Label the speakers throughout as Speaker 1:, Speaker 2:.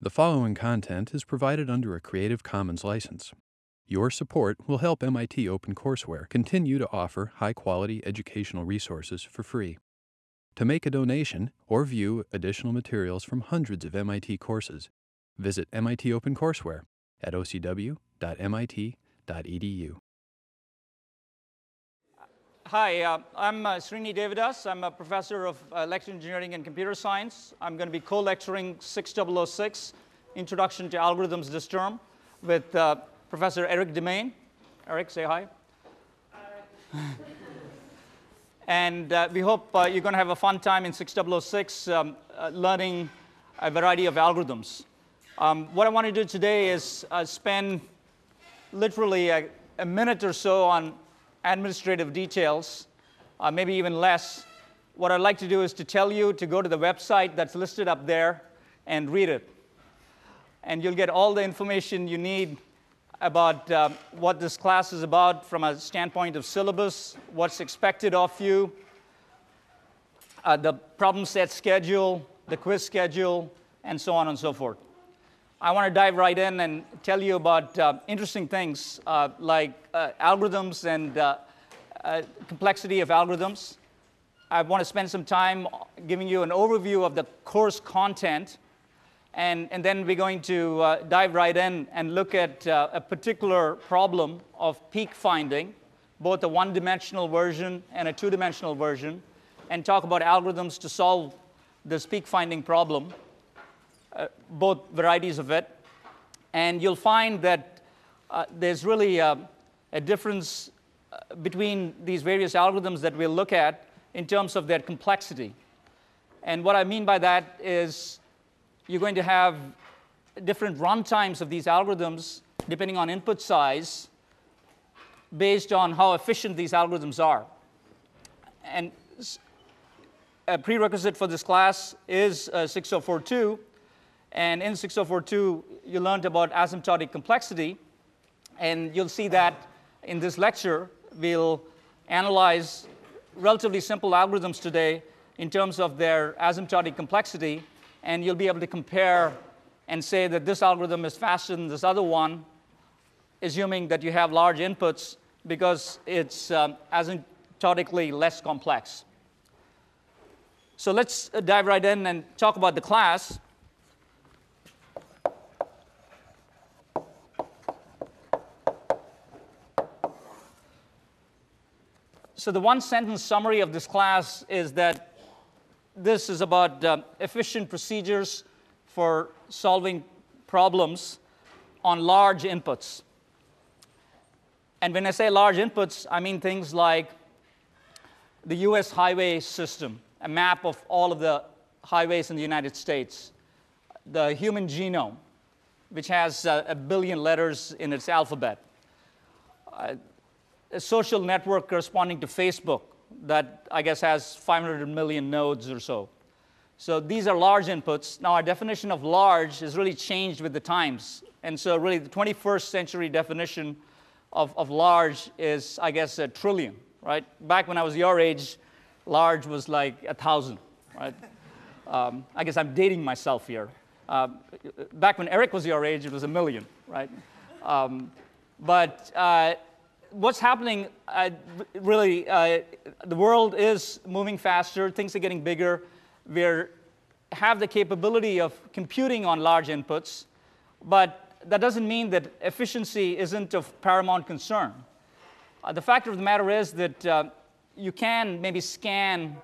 Speaker 1: The following content is provided under a Creative Commons license. Your support will help MIT OpenCourseware continue to offer high quality educational resources for free. To make a donation or view additional materials from hundreds of MIT courses, visit MIT OpenCourseware at ocw.mit.edu.
Speaker 2: Hi, uh, I'm uh, Srini Devadas. I'm a professor of uh, electrical engineering and computer science. I'm going to be co-lecturing 6006, Introduction to Algorithms this term, with uh, Professor Eric Demaine. Eric, say hi. Hi. and uh, we hope uh, you're going to have a fun time in 6006 um, learning a variety of algorithms. Um, what I want to do today is spend literally a, a minute or so on administrative details, uh, maybe even less, what I'd like to do is to tell you to go to the website that's listed up there and read it. And you'll get all the information you need about uh, what this class is about from a standpoint of syllabus, what's expected of you, uh, the problem set schedule, the quiz schedule, and so on and so forth. I want to dive right in and tell you about uh, interesting things uh, like uh, algorithms and uh, uh, complexity of algorithms. I want to spend some time giving you an overview of the course content, and, and then we're going to uh, dive right in and look at a particular problem of peak finding, both a one dimensional version and a two dimensional version, and talk about algorithms to solve this peak finding problem uh, both varieties of it. And you'll find that uh, there's really a, a difference uh, between these various algorithms that we'll look at in terms of their complexity. And what I mean by that is you're going to have different runtimes of these algorithms depending on input size based on how efficient these algorithms are. And a prerequisite for this class is uh, 6042, and in 6042, you learned about asymptotic complexity. And you'll see that in this lecture, we'll analyze relatively simple algorithms today in terms of their asymptotic complexity. And you'll be able to compare and say that this algorithm is faster than this other one, assuming that you have large inputs because it's um, asymptotically less complex. So let's dive right in and talk about the class. So the one sentence summary of this class is that this is about uh, efficient procedures for solving problems on large inputs. And when I say large inputs, I mean things like the US highway system, a map of all of the highways in the United States, the human genome, which has uh, a billion letters in its alphabet, uh, a social network corresponding to Facebook that I guess has 500 million nodes or so. So these are large inputs. Now, our definition of large has really changed with the times. And so, really, the 21st century definition of, of large is, I guess, a trillion, right? Back when I was your age, large was like a thousand, right? Um, I guess I'm dating myself here. Uh, back when Eric was your age, it was a million, right? Um, but uh, what's happening uh, really, uh, the world is moving faster, things are getting bigger. We have the capability of computing on large inputs, but that doesn't mean that efficiency isn't of paramount concern. Uh, the fact of the matter is that uh, you can maybe scan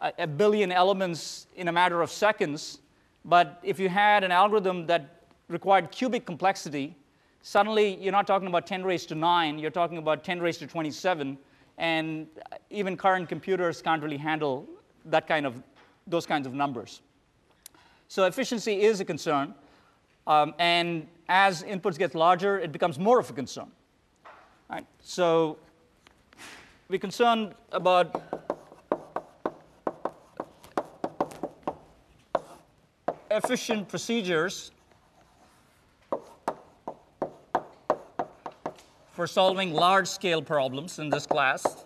Speaker 2: a, a billion elements in a matter of seconds, but if you had an algorithm that required cubic complexity, Suddenly, you're not talking about 10 raised to 9, you're talking about 10 raised to 27, and even current computers can't really handle that kind of, those kinds of numbers. So efficiency is a concern, um, and as inputs get larger, it becomes more of a concern. Right? So we're concerned about efficient procedures for solving large-scale problems in this class.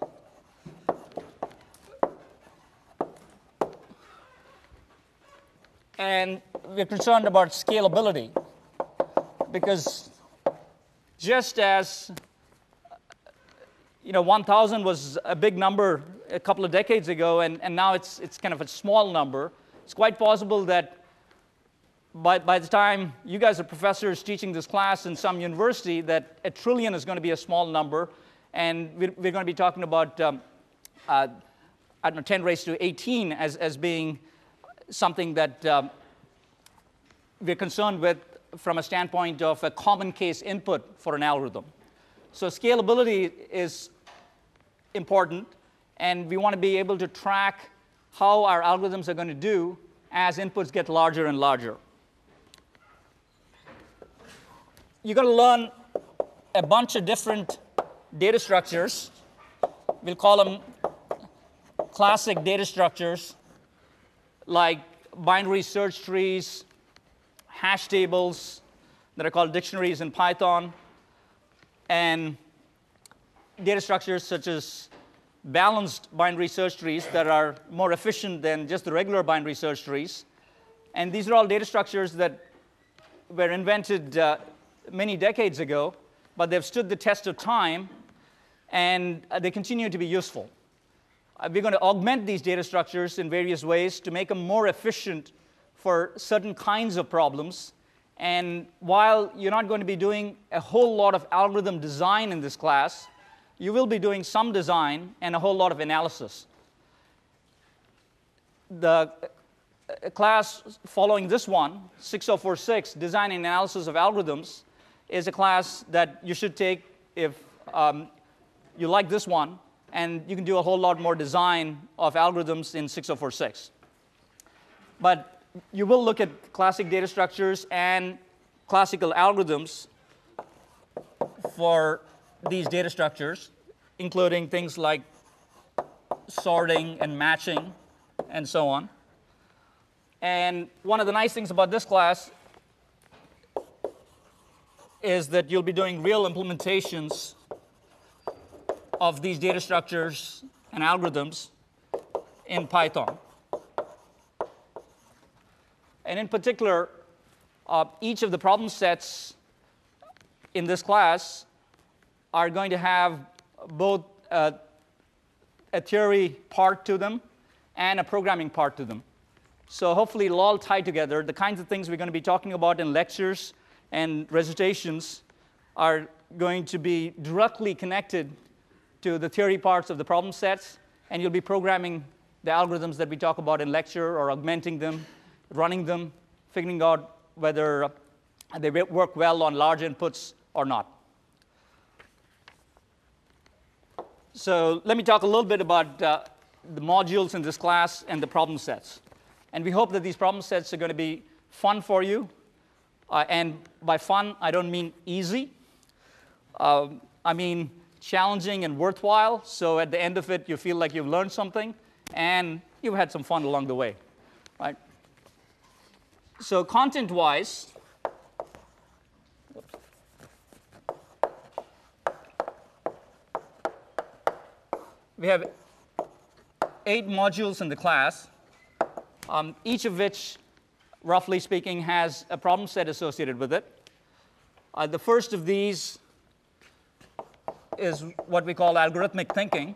Speaker 2: And we're concerned about scalability because just as you know 1000 was a big number a couple of decades ago and, and now it's, it's kind of a small number it's quite possible that by, by the time you guys are professors teaching this class in some university that a trillion is going to be a small number and we're, we're going to be talking about um, uh, I don't know 10 raised to 18 as, as being something that um, we're concerned with from a standpoint of a common case input for an algorithm. So scalability is important, and we want to be able to track how our algorithms are going to do as inputs get larger and larger. You're going to learn a bunch of different data structures. We'll call them classic data structures like binary search trees, hash tables that are called dictionaries in Python, and data structures such as balanced binary search trees that are more efficient than just the regular binary search trees. And these are all data structures that were invented uh, many decades ago, but they've stood the test of time and uh, they continue to be useful. Uh, we're going to augment these data structures in various ways to make them more efficient for certain kinds of problems. And while you're not going to be doing a whole lot of algorithm design in this class, you will be doing some design and a whole lot of analysis. The uh, class following this one, 6046, Design and Analysis of Algorithms, is a class that you should take if um, you like this one, and you can do a whole lot more design of algorithms in 6046. But you will look at classic data structures and classical algorithms for these data structures, including things like sorting and matching and so on. And one of the nice things about this class is that you'll be doing real implementations of these data structures and algorithms in Python. And in particular, uh, each of the problem sets in this class are going to have both uh, a theory part to them and a programming part to them. So hopefully it'll all tie together. The kinds of things we're going to be talking about in lectures and recitations are going to be directly connected to the theory parts of the problem sets, and you'll be programming the algorithms that we talk about in lecture or augmenting them running them, figuring out whether they work well on large inputs or not. So let me talk a little bit about uh, the modules in this class and the problem sets. And we hope that these problem sets are going to be fun for you. Uh, and by fun, I don't mean easy. Uh, I mean challenging and worthwhile. So at the end of it, you feel like you've learned something and you've had some fun along the way. Right? So content-wise, we have eight modules in the class, um, each of which, roughly speaking, has a problem set associated with it. Uh, the first of these is what we call algorithmic thinking.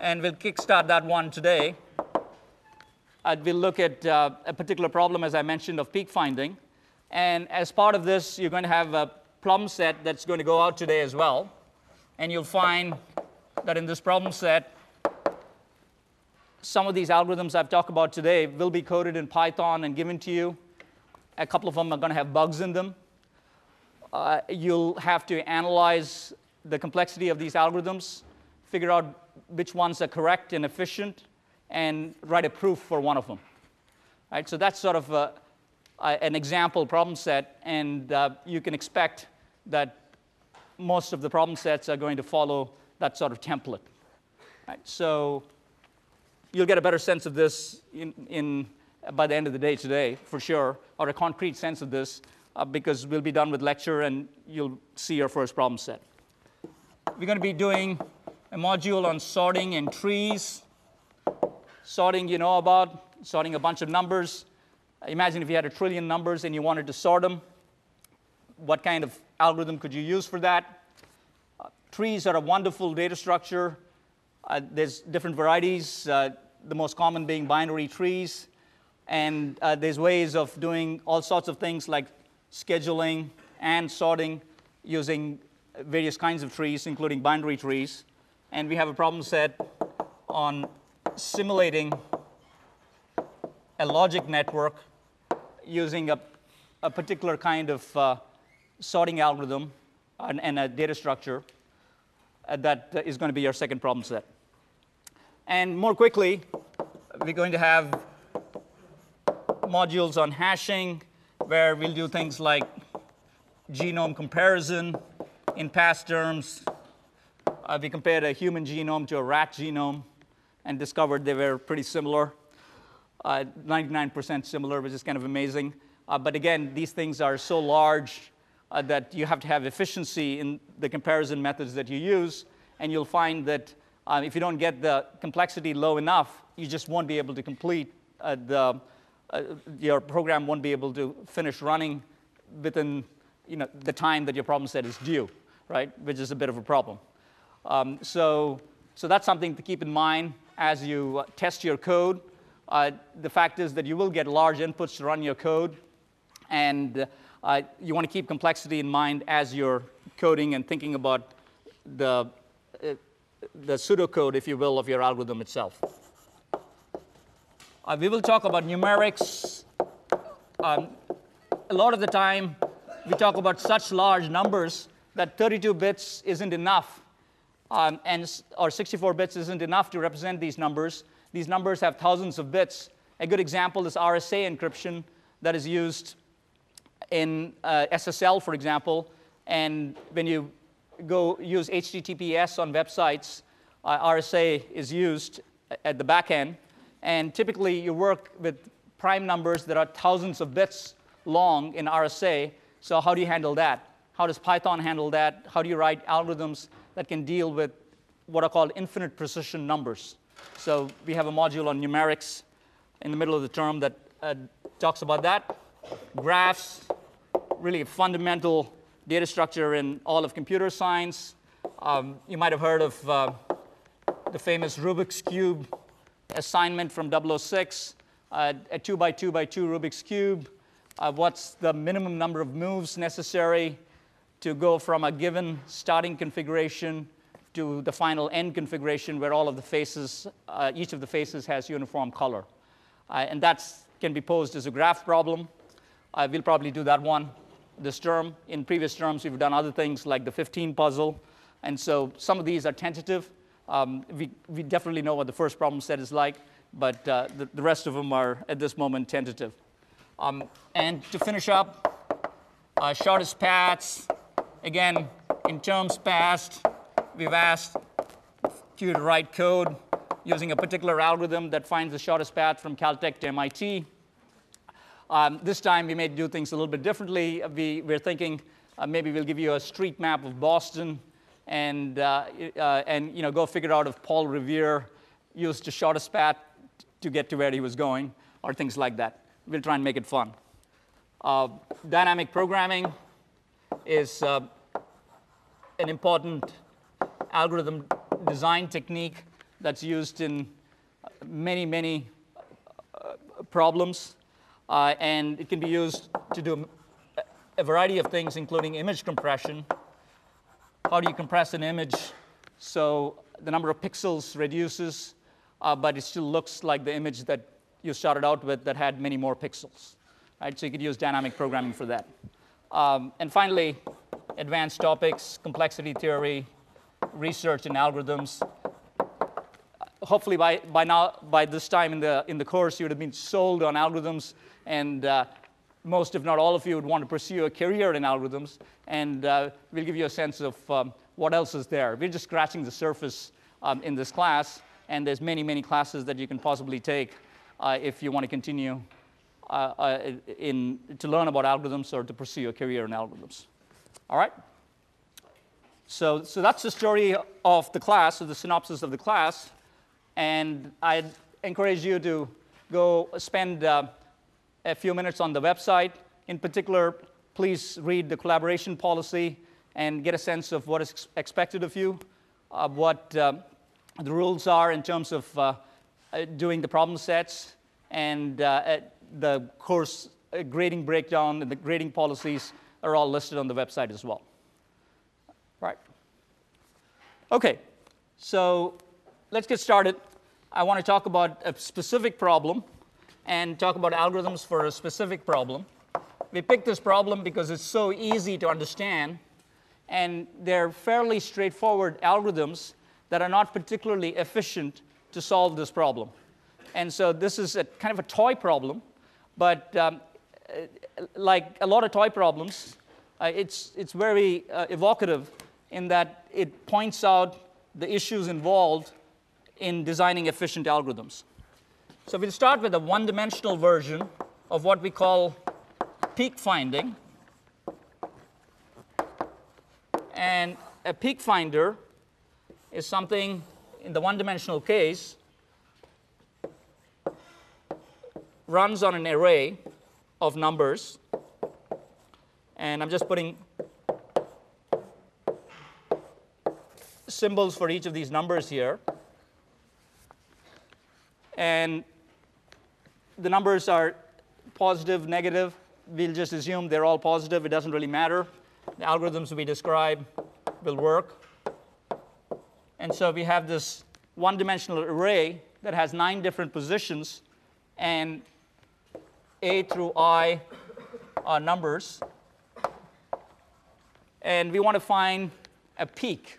Speaker 2: And we'll kickstart that one today uh, we'll look at uh, a particular problem, as I mentioned, of peak finding. And as part of this, you're going to have a problem set that's going to go out today as well. And you'll find that in this problem set, some of these algorithms I've talked about today will be coded in Python and given to you. A couple of them are going to have bugs in them. Uh, you'll have to analyze the complexity of these algorithms, figure out which ones are correct and efficient, and write a proof for one of them. Right? So that's sort of a, a, an example problem set, and uh, you can expect that most of the problem sets are going to follow that sort of template. Right? So you'll get a better sense of this in, in, by the end of the day today, for sure, or a concrete sense of this, uh, because we'll be done with lecture and you'll see your first problem set. We're going to be doing a module on sorting and trees sorting you know about, sorting a bunch of numbers. Imagine if you had a trillion numbers and you wanted to sort them. What kind of algorithm could you use for that? Uh, trees are a wonderful data structure. Uh, there's different varieties, uh, the most common being binary trees. And uh, there's ways of doing all sorts of things like scheduling and sorting using various kinds of trees, including binary trees. And we have a problem set on simulating a logic network using a, a particular kind of uh, sorting algorithm and, and, a data structure uh, that is going to be your second problem set. And more quickly, we're going to have modules on hashing where we'll do things like genome comparison in past terms. Uh, we compared a human genome to a rat genome and discovered they were pretty similar, 99% uh, similar, which is kind of amazing. Uh, but again, these things are so large uh, that you have to have efficiency in the comparison methods that you use, and you'll find that uh, if you don't get the complexity low enough, you just won't be able to complete uh, the, uh, your program won't be able to finish running within you know, the time that your problem set is due, right? Which is a bit of a problem. Um, so, so that's something to keep in mind as you uh, test your code. Uh, the fact is that you will get large inputs to run your code, and uh, you want to keep complexity in mind as you're coding and thinking about the the pseudocode, if you will, of your algorithm itself. Uh, we will talk about numerics. Um, a lot of the time, we talk about such large numbers that 32 bits isn't enough, um, and, or 64 bits isn't enough to represent these numbers. These numbers have thousands of bits. A good example is RSA encryption that is used in uh, SSL, for example. And when you go use HTTPS on websites, uh, RSA is used at the back end. And typically, you work with prime numbers that are thousands of bits long in RSA. So, how do you handle that? How does Python handle that? How do you write algorithms that can deal with what are called infinite precision numbers? So, we have a module on numerics in the middle of the term that uh, talks about that. Graphs, really fundamental data structure in all of computer science. Um, you might have heard of uh, the famous Rubik's Cube assignment from 006, uh, a 2 by 2 by 2 Rubik's Cube. Uh, what's the minimum number of moves necessary to go from a given starting configuration to the final end configuration where all of the faces, uh, each of the faces has uniform color. Uh, and that can be posed as a graph problem. Uh, we'll probably do that one this term. In previous terms, we've done other things like the 15 puzzle. And so some of these are tentative. Um, we, we definitely know what the first problem set is like, but uh, the, the, rest of them are, at this moment, tentative. Um, and to finish up, uh, shortest paths. Again, in terms past, we've asked you to write code using a particular algorithm that finds the shortest path from Caltech to MIT. Um, this time we may do things a little bit differently. We, we're thinking uh, maybe we'll give you a street map of Boston and, uh, uh, and you know, go figure out if Paul Revere used the shortest path to get to where he was going or things like that. We'll try and make it fun. Uh, dynamic programming is uh, an important algorithm design technique that's used in many, many uh, problems. Uh, and it can be used to do a variety of things, including image compression. How do you compress an image so the number of pixels reduces, uh, but it still looks like the image that you started out with that had many more pixels? Right? So you could use dynamic programming for that. Um, and finally, advanced topics, complexity theory, research and algorithms hopefully by, by now, by this time in the, in the course, you would have been sold on algorithms, and uh, most, if not all of you, would want to pursue a career in algorithms, and uh, we'll give you a sense of um, what else is there. We're just scratching the surface um, in this class, and there's many, many classes that you can possibly take uh, if you want to continue uh, uh, in, to learn about algorithms or to pursue a career in algorithms. All right? So, so that's the story of the class, or the synopsis of the class. And I'd encourage you to go spend uh, a few minutes on the website. In particular, please read the collaboration policy and get a sense of what is expected of you, uh, what uh, the rules are in terms of uh, uh doing the problem sets, and uh, the course grading breakdown and the grading policies are all listed on the website as well. Right. Okay, so let's get started. I want to talk about a specific problem and talk about algorithms for a specific problem. We picked this problem because it's so easy to understand, and they're fairly straightforward algorithms that are not particularly efficient to solve this problem. And so this is a kind of a toy problem, but um, like a lot of toy problems, uh, it's, it's very uh, evocative in that it points out the issues involved in designing efficient algorithms. So we'll start with a one-dimensional version of what we call peak finding. And a peak finder is something in the one-dimensional case runs on an array of numbers. And I'm just putting symbols for each of these numbers here. And the numbers are positive, negative. We'll just assume they're all positive. It doesn't really matter. The algorithms we describe will work. And so we have this one dimensional array that has nine different positions, and A through I are numbers. And we want to find a peak.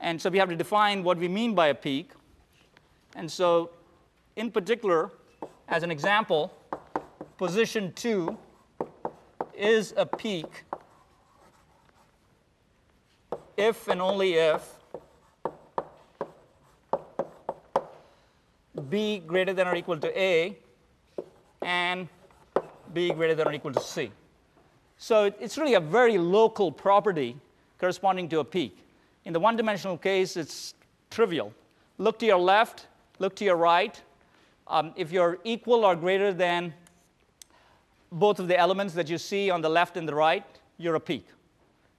Speaker 2: And so we have to define what we mean by a peak. And so in particular, as an example, position 2 is a peak if and only if b greater than or equal to a and b greater than or equal to c. So it's really a very local property corresponding to a peak. In the one-dimensional case, it's trivial. Look to your left, look to your right, um, if you're equal or greater than both of the elements that you see on the left and the right, you're a peak.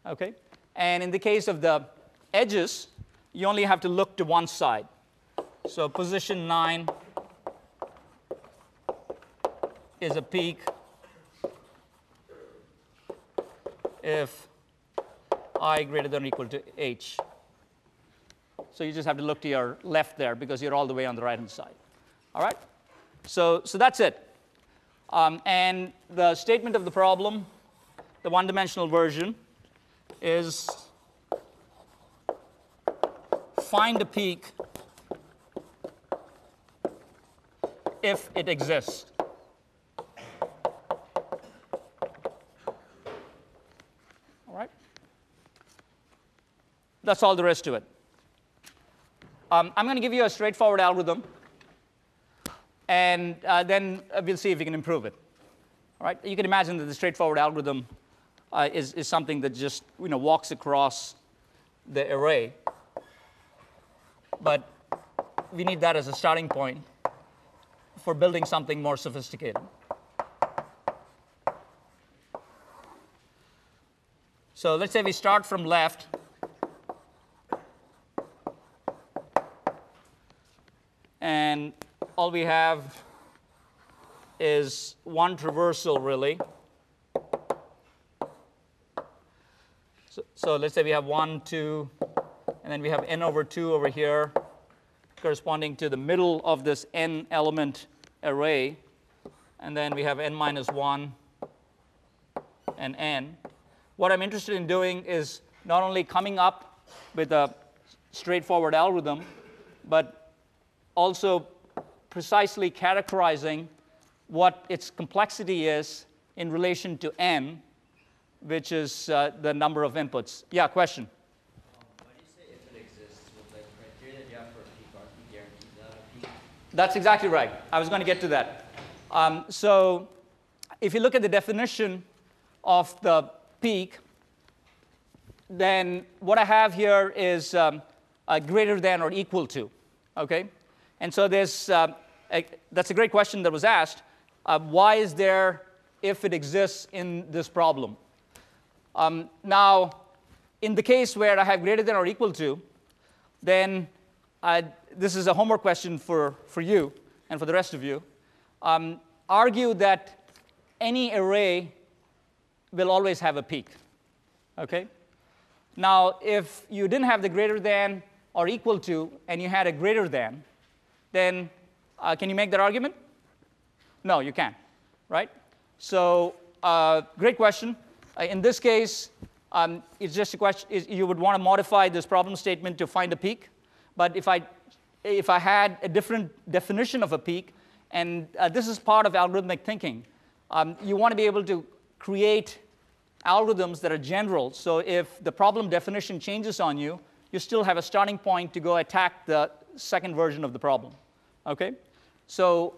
Speaker 2: Okay? And in the case of the edges, you only have to look to one side. So position 9 is a peak if i greater than or equal to h. So you just have to look to your left there because you're all the way on the right hand side. All right? So, so that's it. Um, and the statement of the problem, the one dimensional version, is find a peak if it exists. All right? That's all there is to it. Um, I'm going to give you a straightforward algorithm and uh, then uh, we'll see if we can improve it. All right? You can imagine that the straightforward algorithm uh, is, is something that just you know, walks across the array. But we need that as a starting point for building something more sophisticated. So let's say we start from left. And we have is one traversal, really. So, so, let's say we have 1, 2, and then we have n over 2 over here, corresponding to the middle of this n element array. And then we have n minus 1 and n. What I'm interested in doing is not only coming up with a straightforward algorithm, but also precisely characterizing what its complexity is in relation to n, which is uh, the number of inputs. Yeah, question? That's exactly right. I was going to get to that. Um, so if you look at the definition of the peak, then what I have here is um, greater than or equal to. Okay? And so there's uh, that's a great question that was asked. Uh, why is there if it exists in this problem? Um, now, in the case where I have greater than or equal to, then I, this is a homework question for, for you and for the rest of you. Um, argue that any array will always have a peak. Okay? Now, if you didn't have the greater than or equal to, and you had a greater than, then uh, can you make that argument? No, you can't, right? So, uh, great question. Uh, in this case, um, it's just a question, you would want to modify this problem statement to find a peak. But if I, if I had a different definition of a peak, and uh, this is part of algorithmic thinking, um, you want to be able to create algorithms that are general. So if the problem definition changes on you, you still have a starting point to go attack the second version of the problem. Okay? So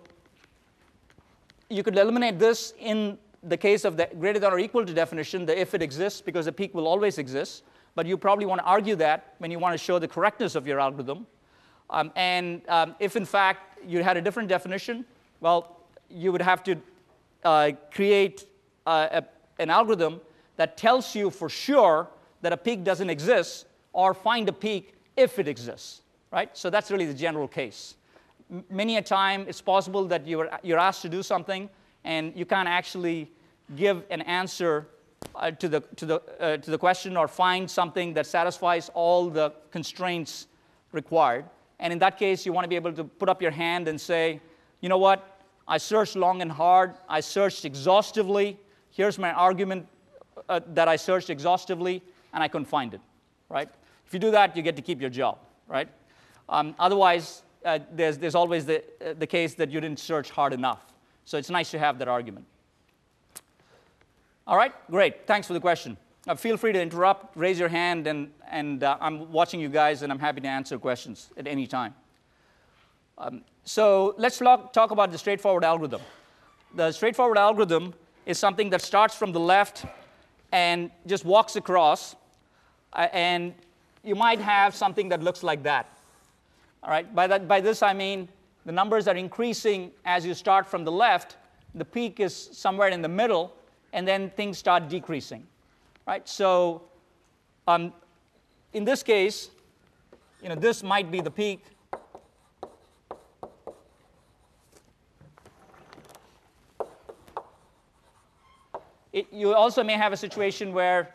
Speaker 2: you could eliminate this in the case of the greater than or equal to definition, the if it exists, because the peak will always exist. But you probably want to argue that when you want to show the correctness of your algorithm. Um, and um, if in fact you had a different definition, well, you would have to uh, create uh, a, an algorithm that tells you for sure that a peak doesn't exist or find a peak if it exists, right? So that's really the general case. Many a time it's possible that you're, you're asked to do something and you can't actually give an answer uh, to, the, to, the, uh, to the question or find something that satisfies all the constraints required. And in that case, you want to be able to put up your hand and say, you know what? I searched long and hard. I searched exhaustively. Here's my argument uh, that I searched exhaustively, and I couldn't find it, right? If you do that, you get to keep your job, right? Um, otherwise, uh, there's, there's always the, uh, the case that you didn't search hard enough. So it's nice to have that argument. All right, great. Thanks for the question. Uh, feel free to interrupt, raise your hand, and, and uh, I'm watching you guys, and I'm happy to answer questions at any time. Um, so let's talk, about the straightforward algorithm. The straightforward algorithm is something that starts from the left and just walks across, uh, and you might have something that looks like that. All right, by, that, by this I mean the numbers are increasing as you start from the left, the peak is somewhere in the middle, and then things start decreasing. Right? So um, in this case, you know, this might be the peak. It, you also may have a situation where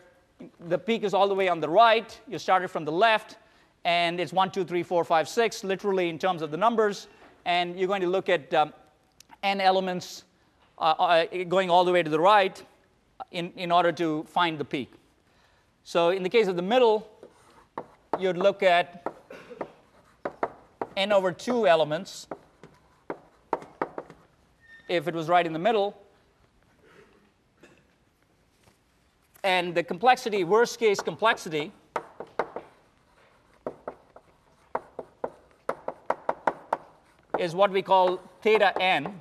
Speaker 2: the peak is all the way on the right, you started from the left, and it's 1, 2, 3, 4, 5, 6, literally in terms of the numbers, and you're going to look at um, n elements uh, uh, going all the way to the right in, in order to find the peak. So in the case of the middle, you'd look at n over 2 elements. If it was right in the middle, and the complexity, worst case complexity, is what we call theta n.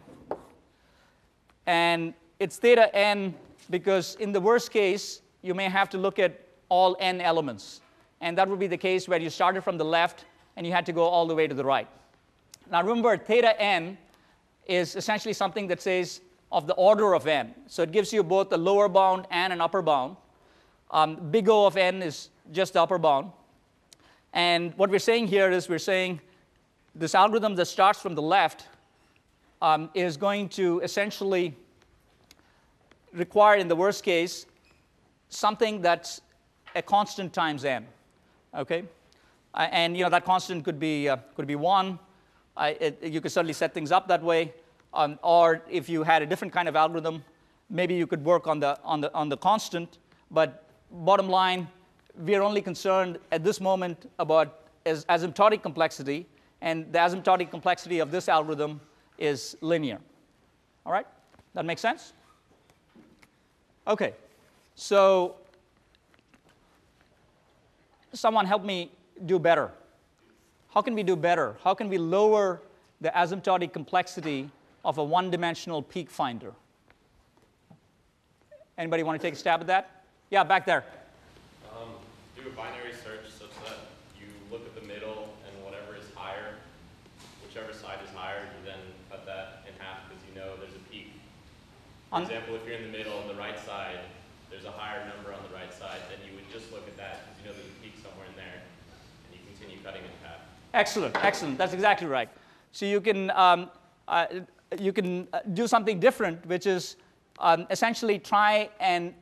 Speaker 2: And it's theta n because in the worst case, you may have to look at all n elements. And that would be the case where you started from the left and you had to go all the way to the right. Now remember, theta n is essentially something that says of the order of n. So it gives you both a lower bound and an upper bound. Um, big O of n is just the upper bound. And what we're saying here is we're saying this algorithm that starts from the left um, is going to essentially require, in the worst case, something that's a constant times n. Okay, uh, and you know that constant could be uh, could be one. it, you could certainly set things up that way. Um, or if you had a different kind of algorithm, maybe you could work on the, on the, on the constant. But bottom line, we are only concerned at this moment about as asymptotic complexity, and the asymptotic complexity of this algorithm is linear. All right? That makes sense? Okay. So someone help me do better. How can we do better? How can we lower the asymptotic complexity of a one-dimensional peak finder. Anybody want to take a stab at that? Yeah, back there.
Speaker 3: Um, do a binary search such that you look at the middle and whatever is higher, whichever side is higher, you then For example, if you're in the middle on the right side, there's a higher number on the right side, then you would just look at that because you know there's a peak somewhere in there, and you continue cutting in half.
Speaker 2: Excellent, excellent. That's exactly right. So you can, um, uh, you can uh, do something different, which is um, essentially try and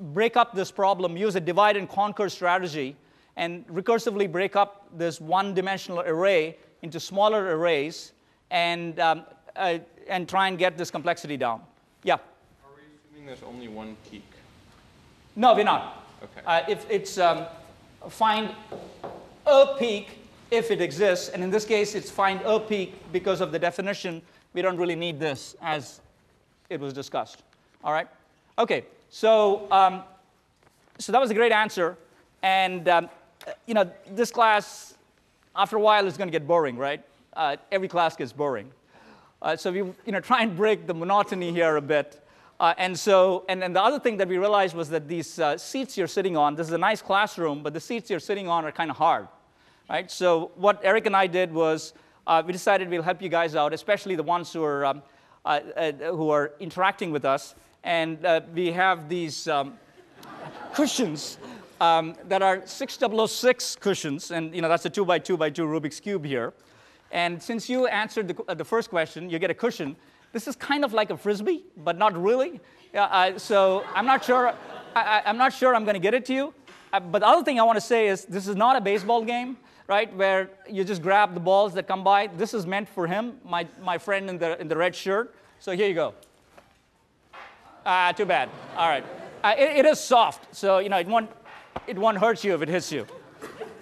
Speaker 2: break up this problem, use a divide and conquer strategy, and recursively break up this one dimensional array into smaller arrays and, um, uh, and try and get this complexity down. Yeah?
Speaker 4: Are we assuming there's only one peak?
Speaker 2: No, we're not.
Speaker 4: Okay.
Speaker 2: Uh, if it's um, find a peak if it exists, and in this case, it's find a peak because of the definition. We don't really need this as it was discussed. All right. Okay. So, um, so that was a great answer, and um, you know, this class, after a while, is going to get boring, right? Uh, every class gets boring. Uh, so we, you know, try and break the monotony here a bit. Uh, and so, and, and the other thing that we realized was that these uh, seats you're sitting on, this is a nice classroom, but the seats you're sitting on are kind of hard, right? So what Eric and I did was uh, we decided we'll help you guys out, especially the ones who are, um, uh, uh, who are interacting with us. And we have these um, cushions um, that are 6006 cushions, and you know that's a two by two by two Rubik's cube here. And since you answered the, uh, the first question, you get a cushion. This is kind of like a frisbee, but not really. Uh, so I'm not sure. I, am not sure I'm going to get it to you. Uh, but the other thing I want to say is this is not a baseball game, right? Where you just grab the balls that come by. This is meant for him, my, my friend in the, in the red shirt. So here you go. Ah, too bad. All right. Uh, it, it is soft, so you know it won't it won't hurt you if it hits you.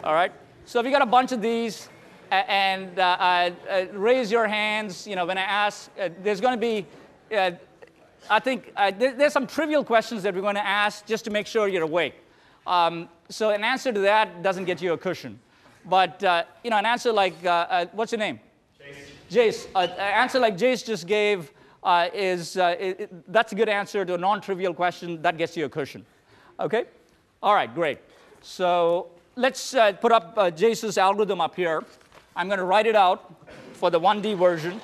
Speaker 2: All right? So if you got a bunch of these, and uh, uh, uh, raise your hands, you know, when I ask, there's going to be, I think, there, there's some trivial questions that we're going to ask just to make sure you're awake. Um, so an answer to that doesn't get you a cushion. But, you know, an answer like, what's your name? Jace. Jace. an answer like Jace just gave is, it, that's a good answer to a non-trivial question. That gets you a cushion. Okay? All right, great. So let's uh, put up uh, Jace's algorithm up here. I'm going to write it out for the 1D version.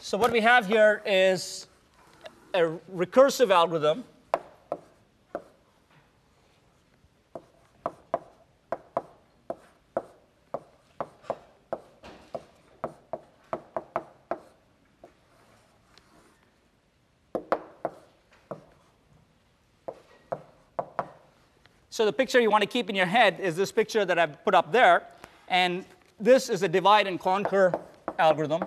Speaker 2: So what we have here is a recursive algorithm So the picture you want to keep in your head is this picture that I've put up there. And this is a divide and conquer algorithm.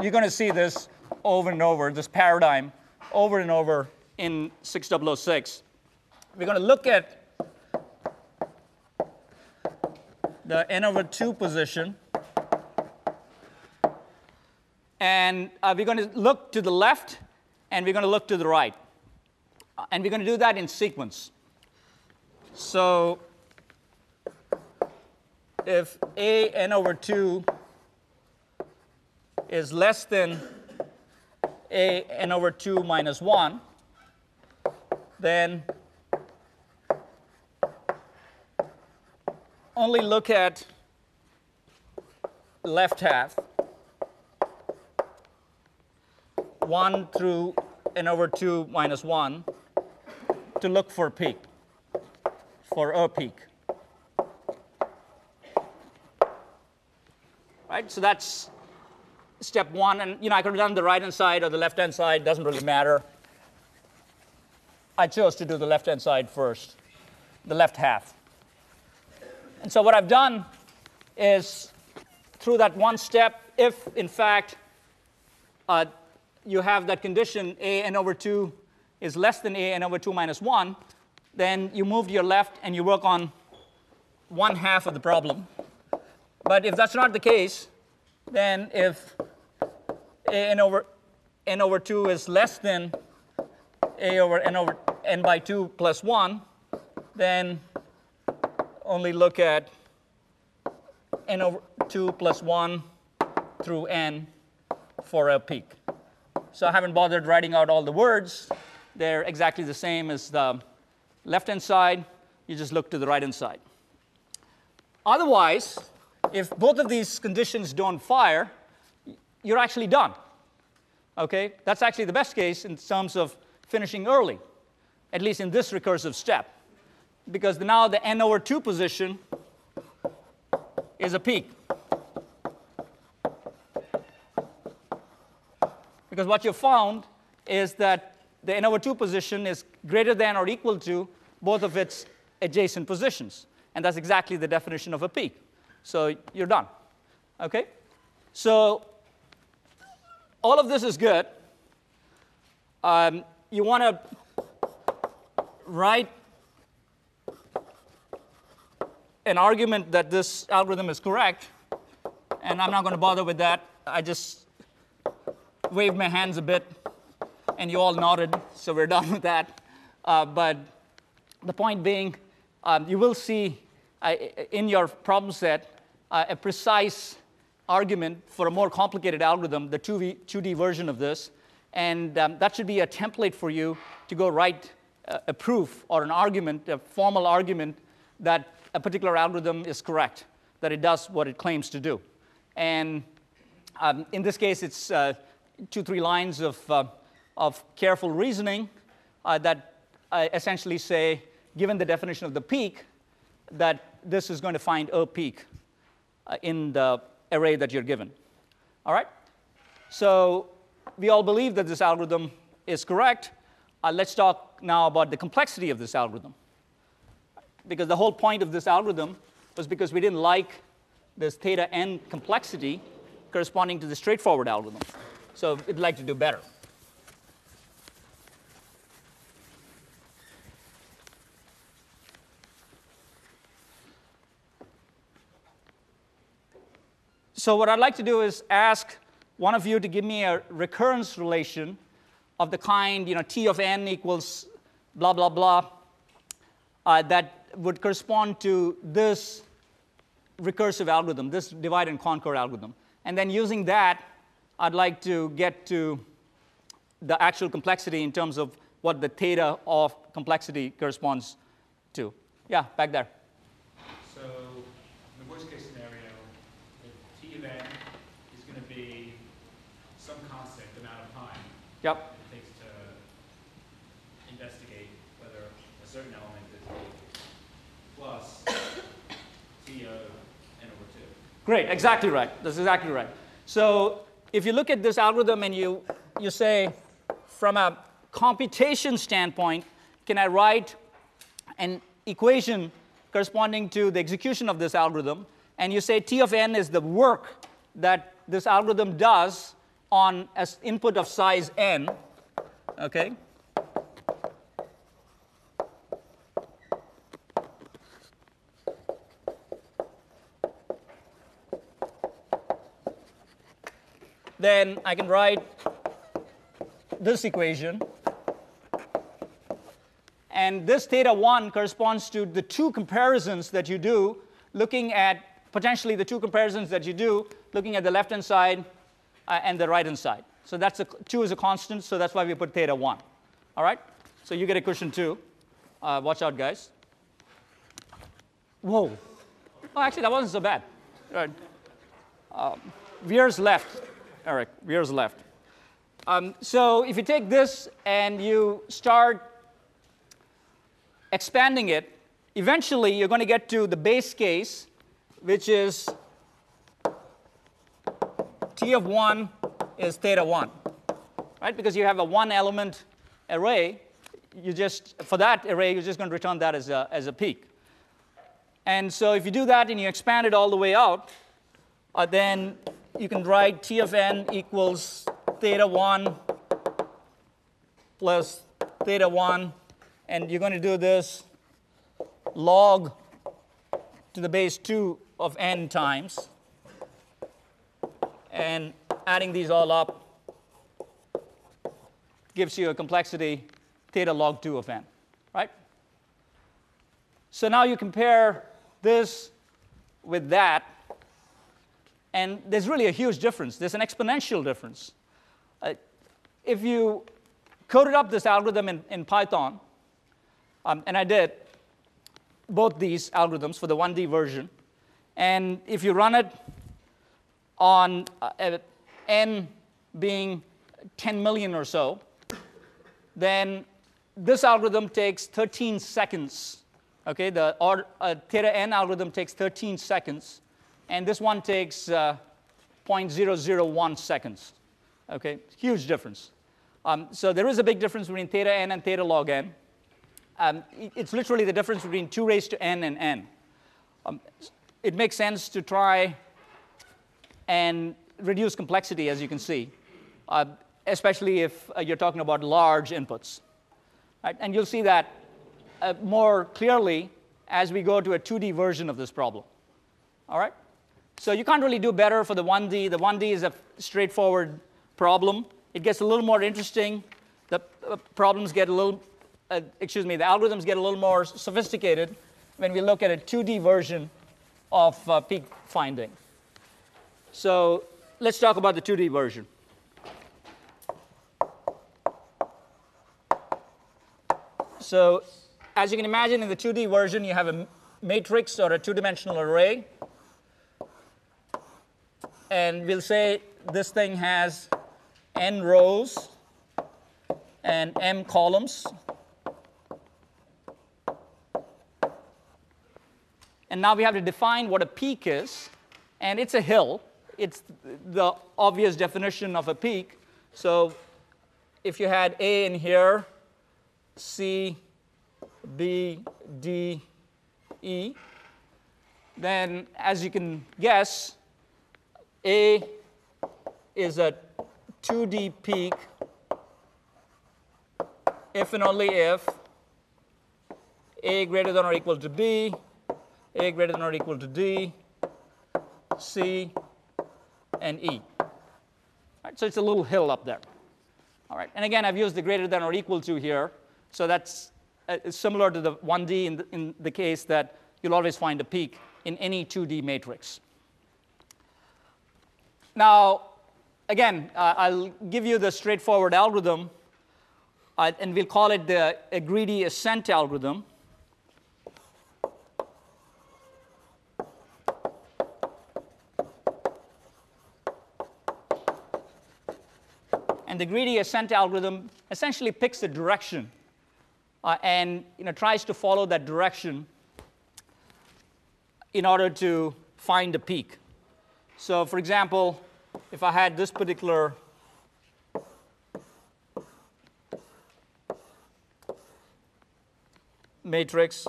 Speaker 2: You're going to see this over and over, this paradigm over and over in 6006. We're going to look at the n over 2 position. And uh, we're going to look to the left and we're going to look to the right. And we're going to do that in sequence. So if a n over 2 is less than a n over 2 minus 1, then only look at left half. 1 through n over 2 minus 1 to look for peak for a peak. Right, so that's step one. And you know, I could have done the right hand side or the left hand side, doesn't really matter. I chose to do the left hand side first, the left half. And so what I've done is through that one step, if in fact uh, you have that condition a n over 2 is less than a n over 2 minus 1, then you move to your left and you work on one half of the problem. But if that's not the case, then if n over n over 2 is less than a over n over n by 2 plus 1, then only look at n over 2 plus 1 through n for a peak. So I haven't bothered writing out all the words, they're exactly the same as the left hand side. You just look to the right hand side. Otherwise, if both of these conditions don't fire, you're actually done. Okay? That's actually the best case in terms of finishing early, at least in this recursive step. Because now the n over 2 position is a peak. Because what you found is that the n over 2 position is greater than or equal to both of its adjacent positions. And that's exactly the definition of a peak. So you're done. Okay? So all of this is good. Um, you want to write an argument that this algorithm is correct, and I'm not going to bother with that. I just waved my hands a bit, and you all nodded, so we're done with that. Uh, but the point being, um, you will see uh, in your problem set uh, a precise argument for a more complicated algorithm, the 2V, 2D version of this. And um, that should be a template for you to go write a, a proof or an argument, a formal argument that a particular algorithm is correct, that it does what it claims to do. And um, in this case, it's uh, two, three lines of, uh, of careful reasoning uh, that uh, essentially say, given the definition of the peak, that this is going to find a peak uh, in the array that you're given. All right? So we all believe that this algorithm is correct. Uh, let's talk now about the complexity of this algorithm. Because the whole point of this algorithm was because we didn't like this theta n complexity corresponding to the straightforward algorithm. So we'd like to do better. So what I'd like to do is ask one of you to give me a recurrence relation of the kind, you know, t of n equals blah, blah, blah, uh, that would correspond to this recursive algorithm, this divide and conquer algorithm. And then using that, I'd like to get to the actual complexity in terms of what the theta of complexity corresponds to. Yeah, back there.
Speaker 5: So in the worst case scenario, if t of n is going to be some constant amount of time
Speaker 2: Yep.
Speaker 5: it takes to investigate whether a certain element is plus t of n over 2.
Speaker 2: Great, exactly right. That's exactly right. So if you look at this algorithm and you, you say, from a computation standpoint, can I write an equation corresponding to the execution of this algorithm? And you say T of n is the work that this algorithm does on an input of size n, okay? then I can write this equation. And this theta 1 corresponds to the two comparisons that you do looking at potentially the two comparisons that you do looking at the left hand side uh, and the right hand side. So that's a, 2 is a constant, so that's why we put theta 1. All right? So you get a cushion 2. Uh, watch out, guys. Whoa. Oh, actually, that wasn't so bad. All right. Um, veers left. Eric, veers left. Um, so if you take this and you start expanding it, eventually you're going to get to the base case, which is t of 1 is theta 1, right? Because you have a one element array, you just, for that array, you're just going to return that as a, as a peak. And so if you do that and you expand it all the way out, uh, then you can write T of n equals theta 1 plus theta 1, and you're going to do this log to the base 2 of n times, and adding these all up gives you a complexity theta log 2 of n, right? So now you compare this with that, and there's really a huge difference. There's an exponential difference. Uh, if you coded up this algorithm in, in Python, um, and I did both these algorithms for the 1D version. And if you run it on uh, n being 10 million or so, then this algorithm takes 13 seconds. Okay, the or, uh, theta n algorithm takes 13 seconds, and this one takes uh, 0.001 seconds. Okay, huge difference. Um, so there is a big difference between theta n and theta log n. Um, it's literally the difference between 2 raised to n and n. Um, it makes sense to try and reduce complexity, as you can see, uh, especially if uh, you're talking about large inputs. Right? And you'll see that uh, more clearly as we go to a 2D version of this problem. All right? So you can't really do better for the 1D. The 1D is a straightforward problem. It gets a little more interesting. The uh, problems get a little, uh, excuse me, the algorithms get a little more sophisticated when we look at a 2D version of uh, peak finding. So let's talk about the 2D version. So as you can imagine in the 2D version, you have a matrix or a two-dimensional array. And we'll say this thing has n rows and m columns. And now we have to define what a peak is. And it's a hill. It's the obvious definition of a peak. So if you had A in here, C, B, D, E, then as you can guess, A is a 2D peak if and only if A greater than or equal to B, A greater than or equal to D, C, and E. Right, so it's a little hill up there. All right, and again, I've used the greater than or equal to here so that's uh, similar to the 1D in the, in the case that you'll always find a peak in any 2D matrix. Now, again, uh, I'll give you the straightforward algorithm, uh, and we'll call it the greedy ascent algorithm. The greedy ascent algorithm essentially picks the direction uh, and you know, tries to follow that direction in order to find a peak. So, for example, if I had this particular matrix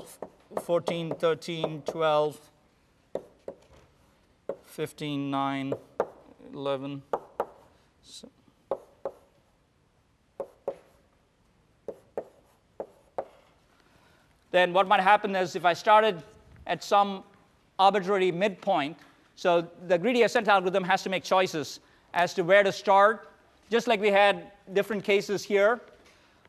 Speaker 2: 14, 13, 12, 15, 9, 11. So then what might happen is if I started at some arbitrary midpoint, so the greedy ascent algorithm has to make choices as to where to start. Just like we had different cases here,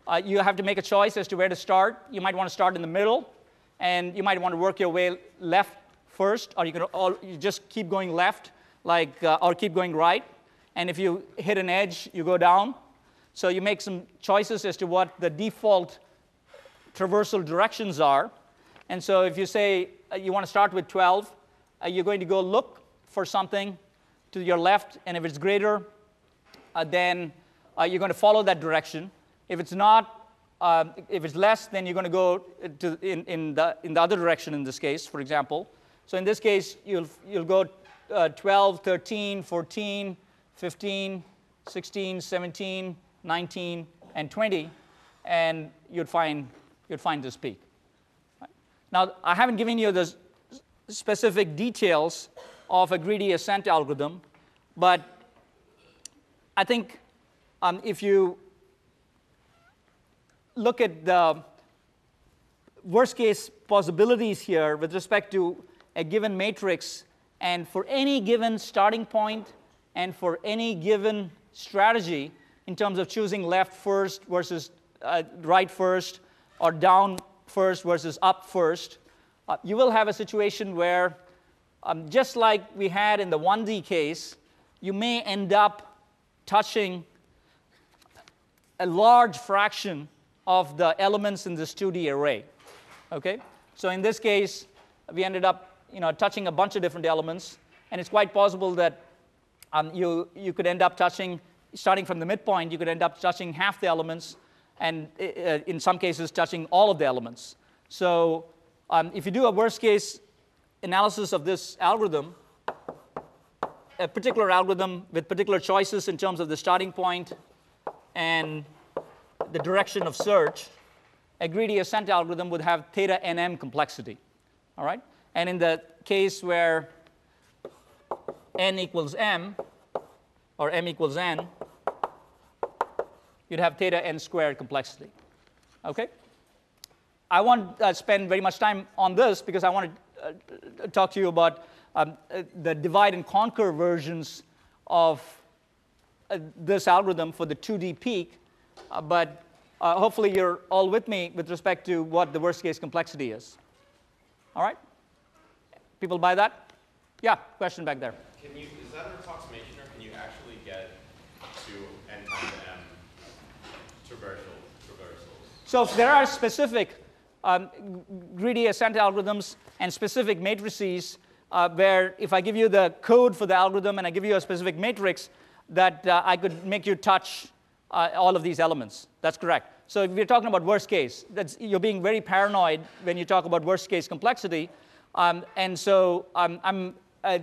Speaker 2: uh, you have to make a choice as to where to start. You might want to start in the middle, and you might want to work your way left first, or you can all, you just keep going left, like, uh, or keep going right. And if you hit an edge, you go down. So you make some choices as to what the default traversal directions are. And so if you say uh, you want to start with 12, uh, you're going to go look for something to your left, and if it's greater, uh, then uh, you're going to follow that direction. If it's not, if it's less, then you're going to go to in, in, the, in the other direction in this case, for example. So in this case, you'll, you'll go uh, 12, 13, 14, 15, 16, 17, 19, and 20, and you'd find you'd find this peak. Now, I haven't given you the specific details of a greedy ascent algorithm, but I think um, if you look at the worst case possibilities here with respect to a given matrix, and for any given starting point and for any given strategy in terms of choosing left first versus uh, right first or down first versus up first, uh, you will have a situation where, um, just like we had in the 1D case, you may end up touching a large fraction of the elements in this 2D array. Okay? So in this case, we ended up you know, touching a bunch of different elements, and it's quite possible that um, you, you could end up touching, starting from the midpoint, you could end up touching half the elements, and uh, in some cases, touching all of the elements. So um, if you do a worst case analysis of this algorithm, a particular algorithm with particular choices in terms of the starting point and the direction of search, a greedy ascent algorithm would have theta nm complexity. All right? And in the case where n equals m, or m equals n, you'd have theta n squared complexity. Okay? I won't uh, spend very much time on this because I want to uh, talk to you about um, the divide and conquer versions of uh, this algorithm for the 2D peak, uh, but uh, hopefully you're all with me with respect to what the worst case complexity is. All right? People buy that? Yeah, question back there.
Speaker 3: Can you, is that an approximation or can you actually get to n times m traversal, traversals?
Speaker 2: So there are specific um, greedy ascent algorithms and specific matrices uh, where if I give you the code for the algorithm and I give you a specific matrix, that uh, I could make you touch uh, all of these elements. That's correct. So if we're talking about worst case, you're being very paranoid when you talk about worst case complexity. Um, and so um, I'm uh,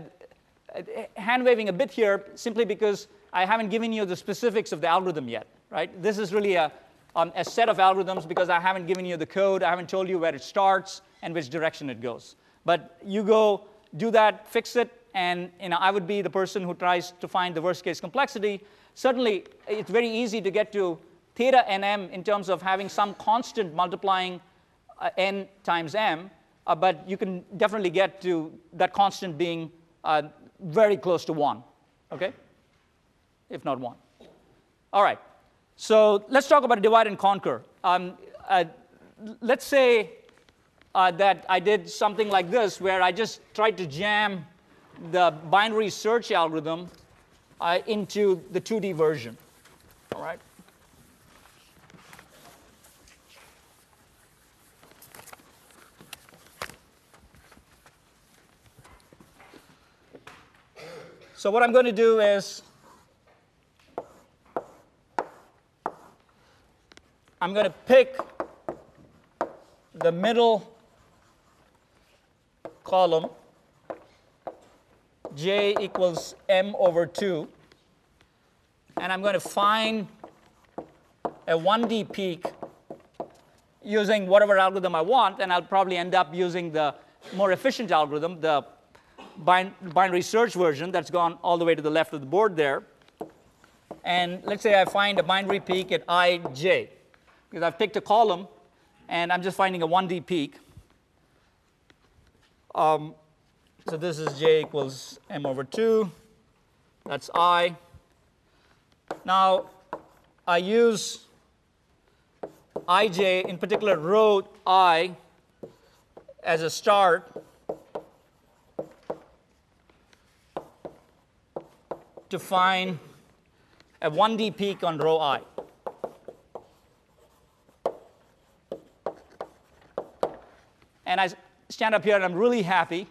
Speaker 2: uh, hand waving a bit here simply because I haven't given you the specifics of the algorithm yet, right? This is really a, um, a set of algorithms because I haven't given you the code, I haven't told you where it starts and which direction it goes. But you go do that, fix it, and you know, I would be the person who tries to find the worst case complexity. Certainly, it's very easy to get to theta nm in terms of having some constant multiplying uh, n times m, uh, but you can definitely get to that constant being uh, very close to 1, okay? If not 1. All right, so let's talk about divide and conquer. Um, uh, let's say uh, that I did something like this, where I just tried to jam the binary search algorithm uh, into the 2D version. All right. So what I'm going to do is I'm going to pick the middle column j equals m over 2 and I'm going to find a 1D peak using whatever algorithm I want and I'll probably end up using the more efficient algorithm, the binary search version that's gone all the way to the left of the board there. And let's say I find a binary peak at ij because I've picked a column and I'm just finding a 1D peak. Um, so this is j equals m over 2. That's i. Now, I use ij, in particular row i, as a start. to find a 1D peak on row i. And I stand up here and I'm really happy,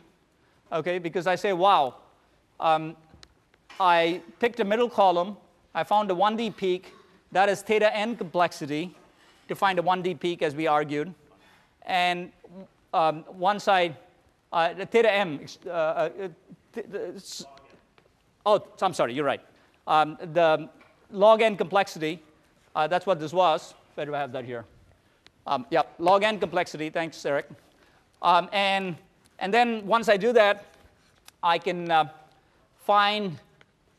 Speaker 2: okay, because I say, wow, um, I picked a middle column, I found a 1D peak, that is theta n complexity to find a 1D peak as we argued. And um, once I, uh, theta m, uh, uh, th oh, I'm sorry, you're right. Um, the log n complexity, uh, that's what this was. Where do I have that here? Um, yeah, log n complexity, thanks, Eric. Um, and, and then once I do that, I can uh, find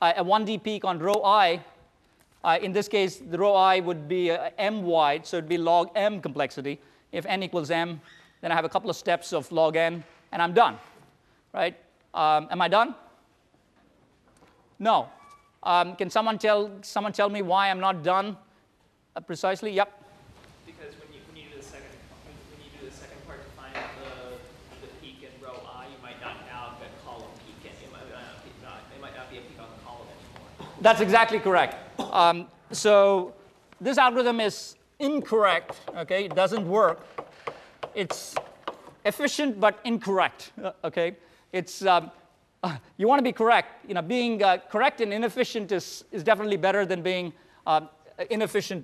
Speaker 2: a, a, 1D peak on row i. Uh, in this case, the row i would be uh, m wide, so it would be log m complexity. If n equals m, then I have a couple of steps of log n, and I'm done, right? Um, am I done? No. Um, can someone tell, someone tell me why I'm not done uh, precisely? Yep. That's exactly correct. Um, so this algorithm is incorrect, okay? It doesn't work. It's efficient but incorrect, uh, okay? It's, um, you want to be correct. You know, being uh, correct and inefficient is, is definitely better than being uh, inefficient.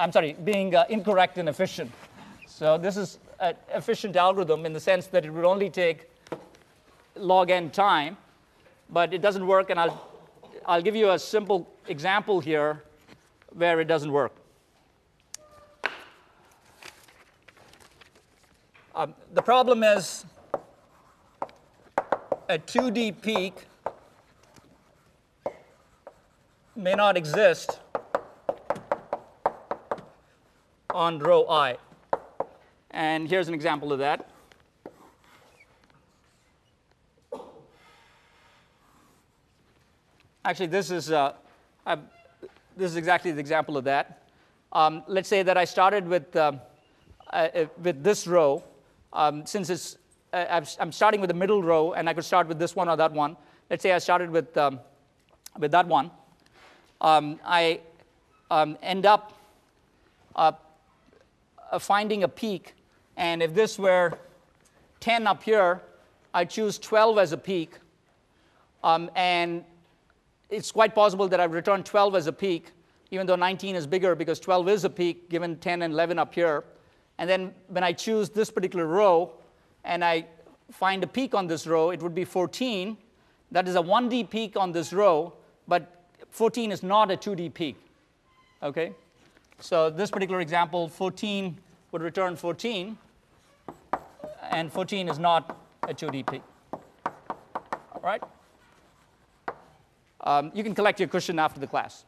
Speaker 2: I'm sorry, being uh, incorrect and efficient. So this is an efficient algorithm in the sense that it would only take log n time, but it doesn't work, and I'll, I'll give you a simple example here where it doesn't work. Um, the problem is a 2D peak may not exist on row i. And here's an example of that. Actually, this is, uh, this is exactly the example of that. Um, let's say that I started with, uh, uh, with this row. Um, since it's, uh, I'm starting with the middle row, and I could start with this one or that one. Let's say I started with, um, with that one. Um, I um, end up uh, finding a peak. And if this were 10 up here, I choose 12 as a peak. Um, and it's quite possible that I've returned 12 as a peak, even though 19 is bigger because 12 is a peak given 10 and 11 up here. And then when I choose this particular row and I find a peak on this row, it would be 14. That is a 1D peak on this row, but 14 is not a 2D peak. Okay? So this particular example, 14 would return 14, and 14 is not a 2D peak. All right? Um, you can collect your cushion after the class.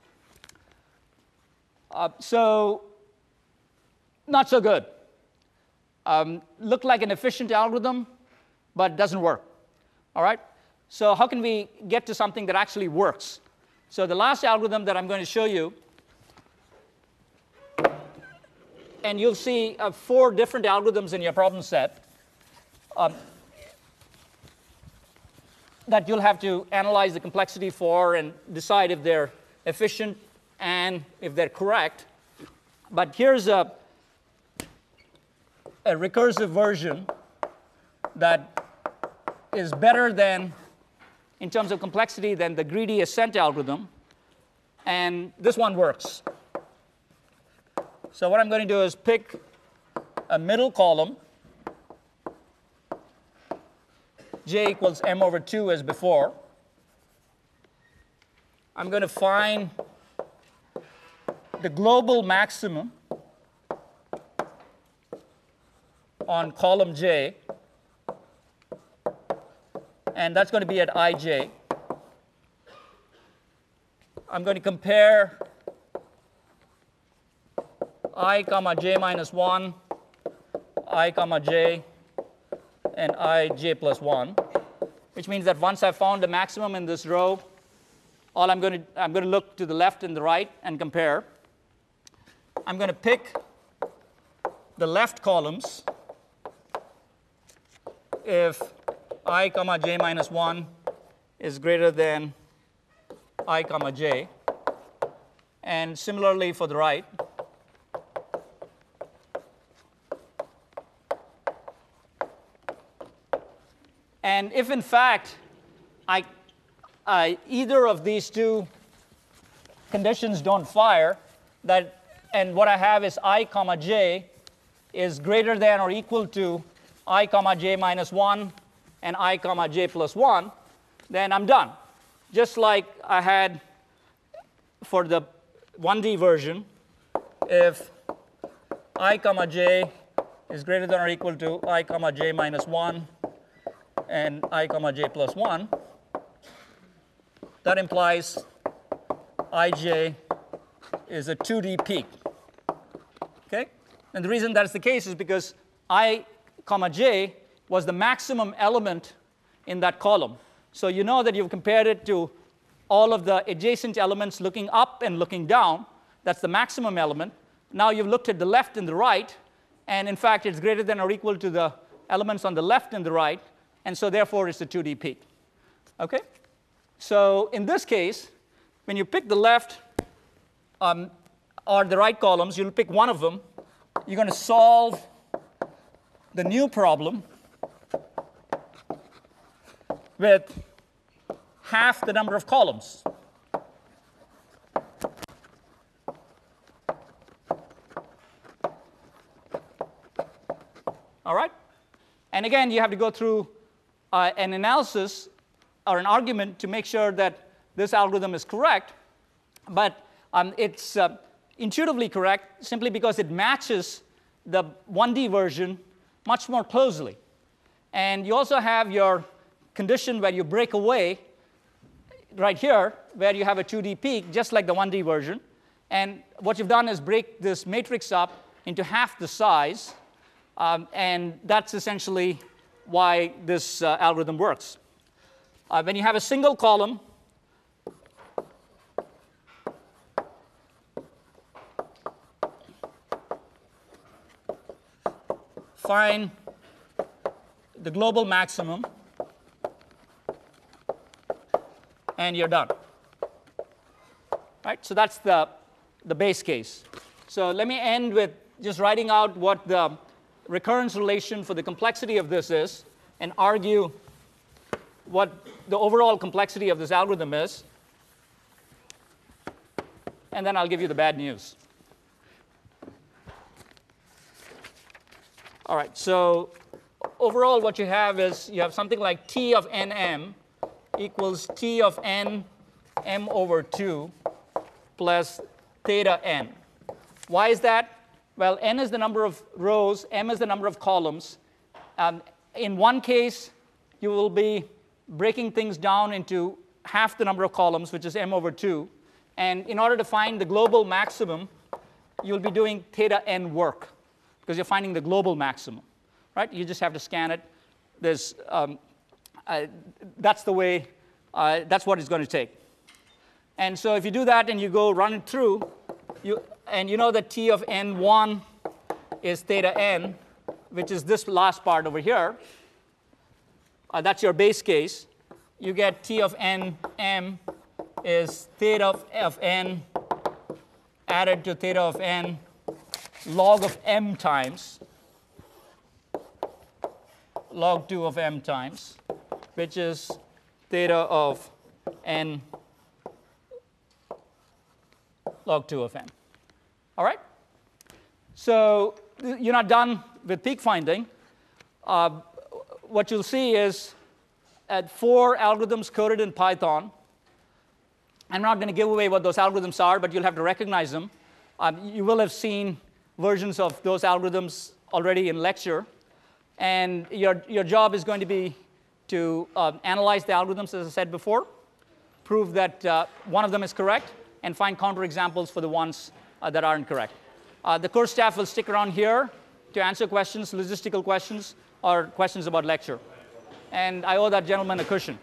Speaker 2: Uh, so, not so good. Um, looked like an efficient algorithm, but doesn't work. All right? So, how can we get to something that actually works? So, the last algorithm that I'm going to show you, and you'll see uh, four different algorithms in your problem set. Um, that you'll have to analyze the complexity for and decide if they're efficient and if they're correct. But here's a, a recursive version that is better than, in terms of complexity, than the greedy ascent algorithm. And this one works. So what I'm going to do is pick a middle column j equals m over 2 as before. I'm going to find the global maximum on column j, and that's going to be at ij. I'm going to compare i comma j minus 1, i comma j and ij plus 1, which means that once I've found the maximum in this row, all I'm going to, I'm going to look to the left and the right and compare. I'm going to pick the left columns if i comma j minus 1 is greater than i comma j. And similarly for the right. And if in fact I, I, either of these two conditions don't fire, that, and what I have is i comma j is greater than or equal to i comma j minus 1 and i comma j plus 1, then I'm done. Just like I had for the 1D version, if i comma j is greater than or equal to i comma j minus 1 and i comma j plus 1, that implies ij is a 2D peak. Okay? And the reason that's the case is because i comma j was the maximum element in that column. So you know that you've compared it to all of the adjacent elements looking up and looking down. That's the maximum element. Now you've looked at the left and the right, and in fact, it's greater than or equal to the elements on the left and the right and so therefore it's a 2D peak. Okay? So in this case, when you pick the left, um, are the right columns. You'll pick one of them. You're going to solve the new problem with half the number of columns. All right? And again, you have to go through uh, an analysis or an argument to make sure that this algorithm is correct. But um, it's uh, intuitively correct simply because it matches the 1D version much more closely. And you also have your condition where you break away right here, where you have a 2D peak, just like the 1D version. And what you've done is break this matrix up into half the size. Um, and that's essentially why this uh, algorithm works. Uh, when you have a single column, find the global maximum, and you're done. Right? So that's the, the base case. So let me end with just writing out what the recurrence relation for the complexity of this is and argue what the overall complexity of this algorithm is. And then I'll give you the bad news. All right, so overall what you have is you have something like T of nm equals T of n m over 2 plus theta n. Why is that? Well, n is the number of rows, m is the number of columns. Um, in one case, you will be breaking things down into half the number of columns, which is m over 2. And in order to find the global maximum, you'll be doing theta n work because you're finding the global maximum, right? You just have to scan it. There's, um, uh, that's the way, uh, that's what it's going to take. And so if you do that and you go run it through, you, and you know that t of n1 is theta n, which is this last part over here. Uh, that's your base case. You get t of n m is theta of, of n added to theta of n log of m times, log 2 of m times, which is theta of n log 2 of n. All right? So you're not done with peak finding. Uh, what you'll see is at four algorithms coded in Python. I'm not going to give away what those algorithms are, but you'll have to recognize them. Um, you will have seen versions of those algorithms already in lecture. And your, your job is going to be to uh, analyze the algorithms, as I said before, prove that uh, one of them is correct, and find counterexamples for the ones that aren't correct. Uh, the course staff will stick around here to answer questions, logistical questions, or questions about lecture. And I owe that gentleman a cushion.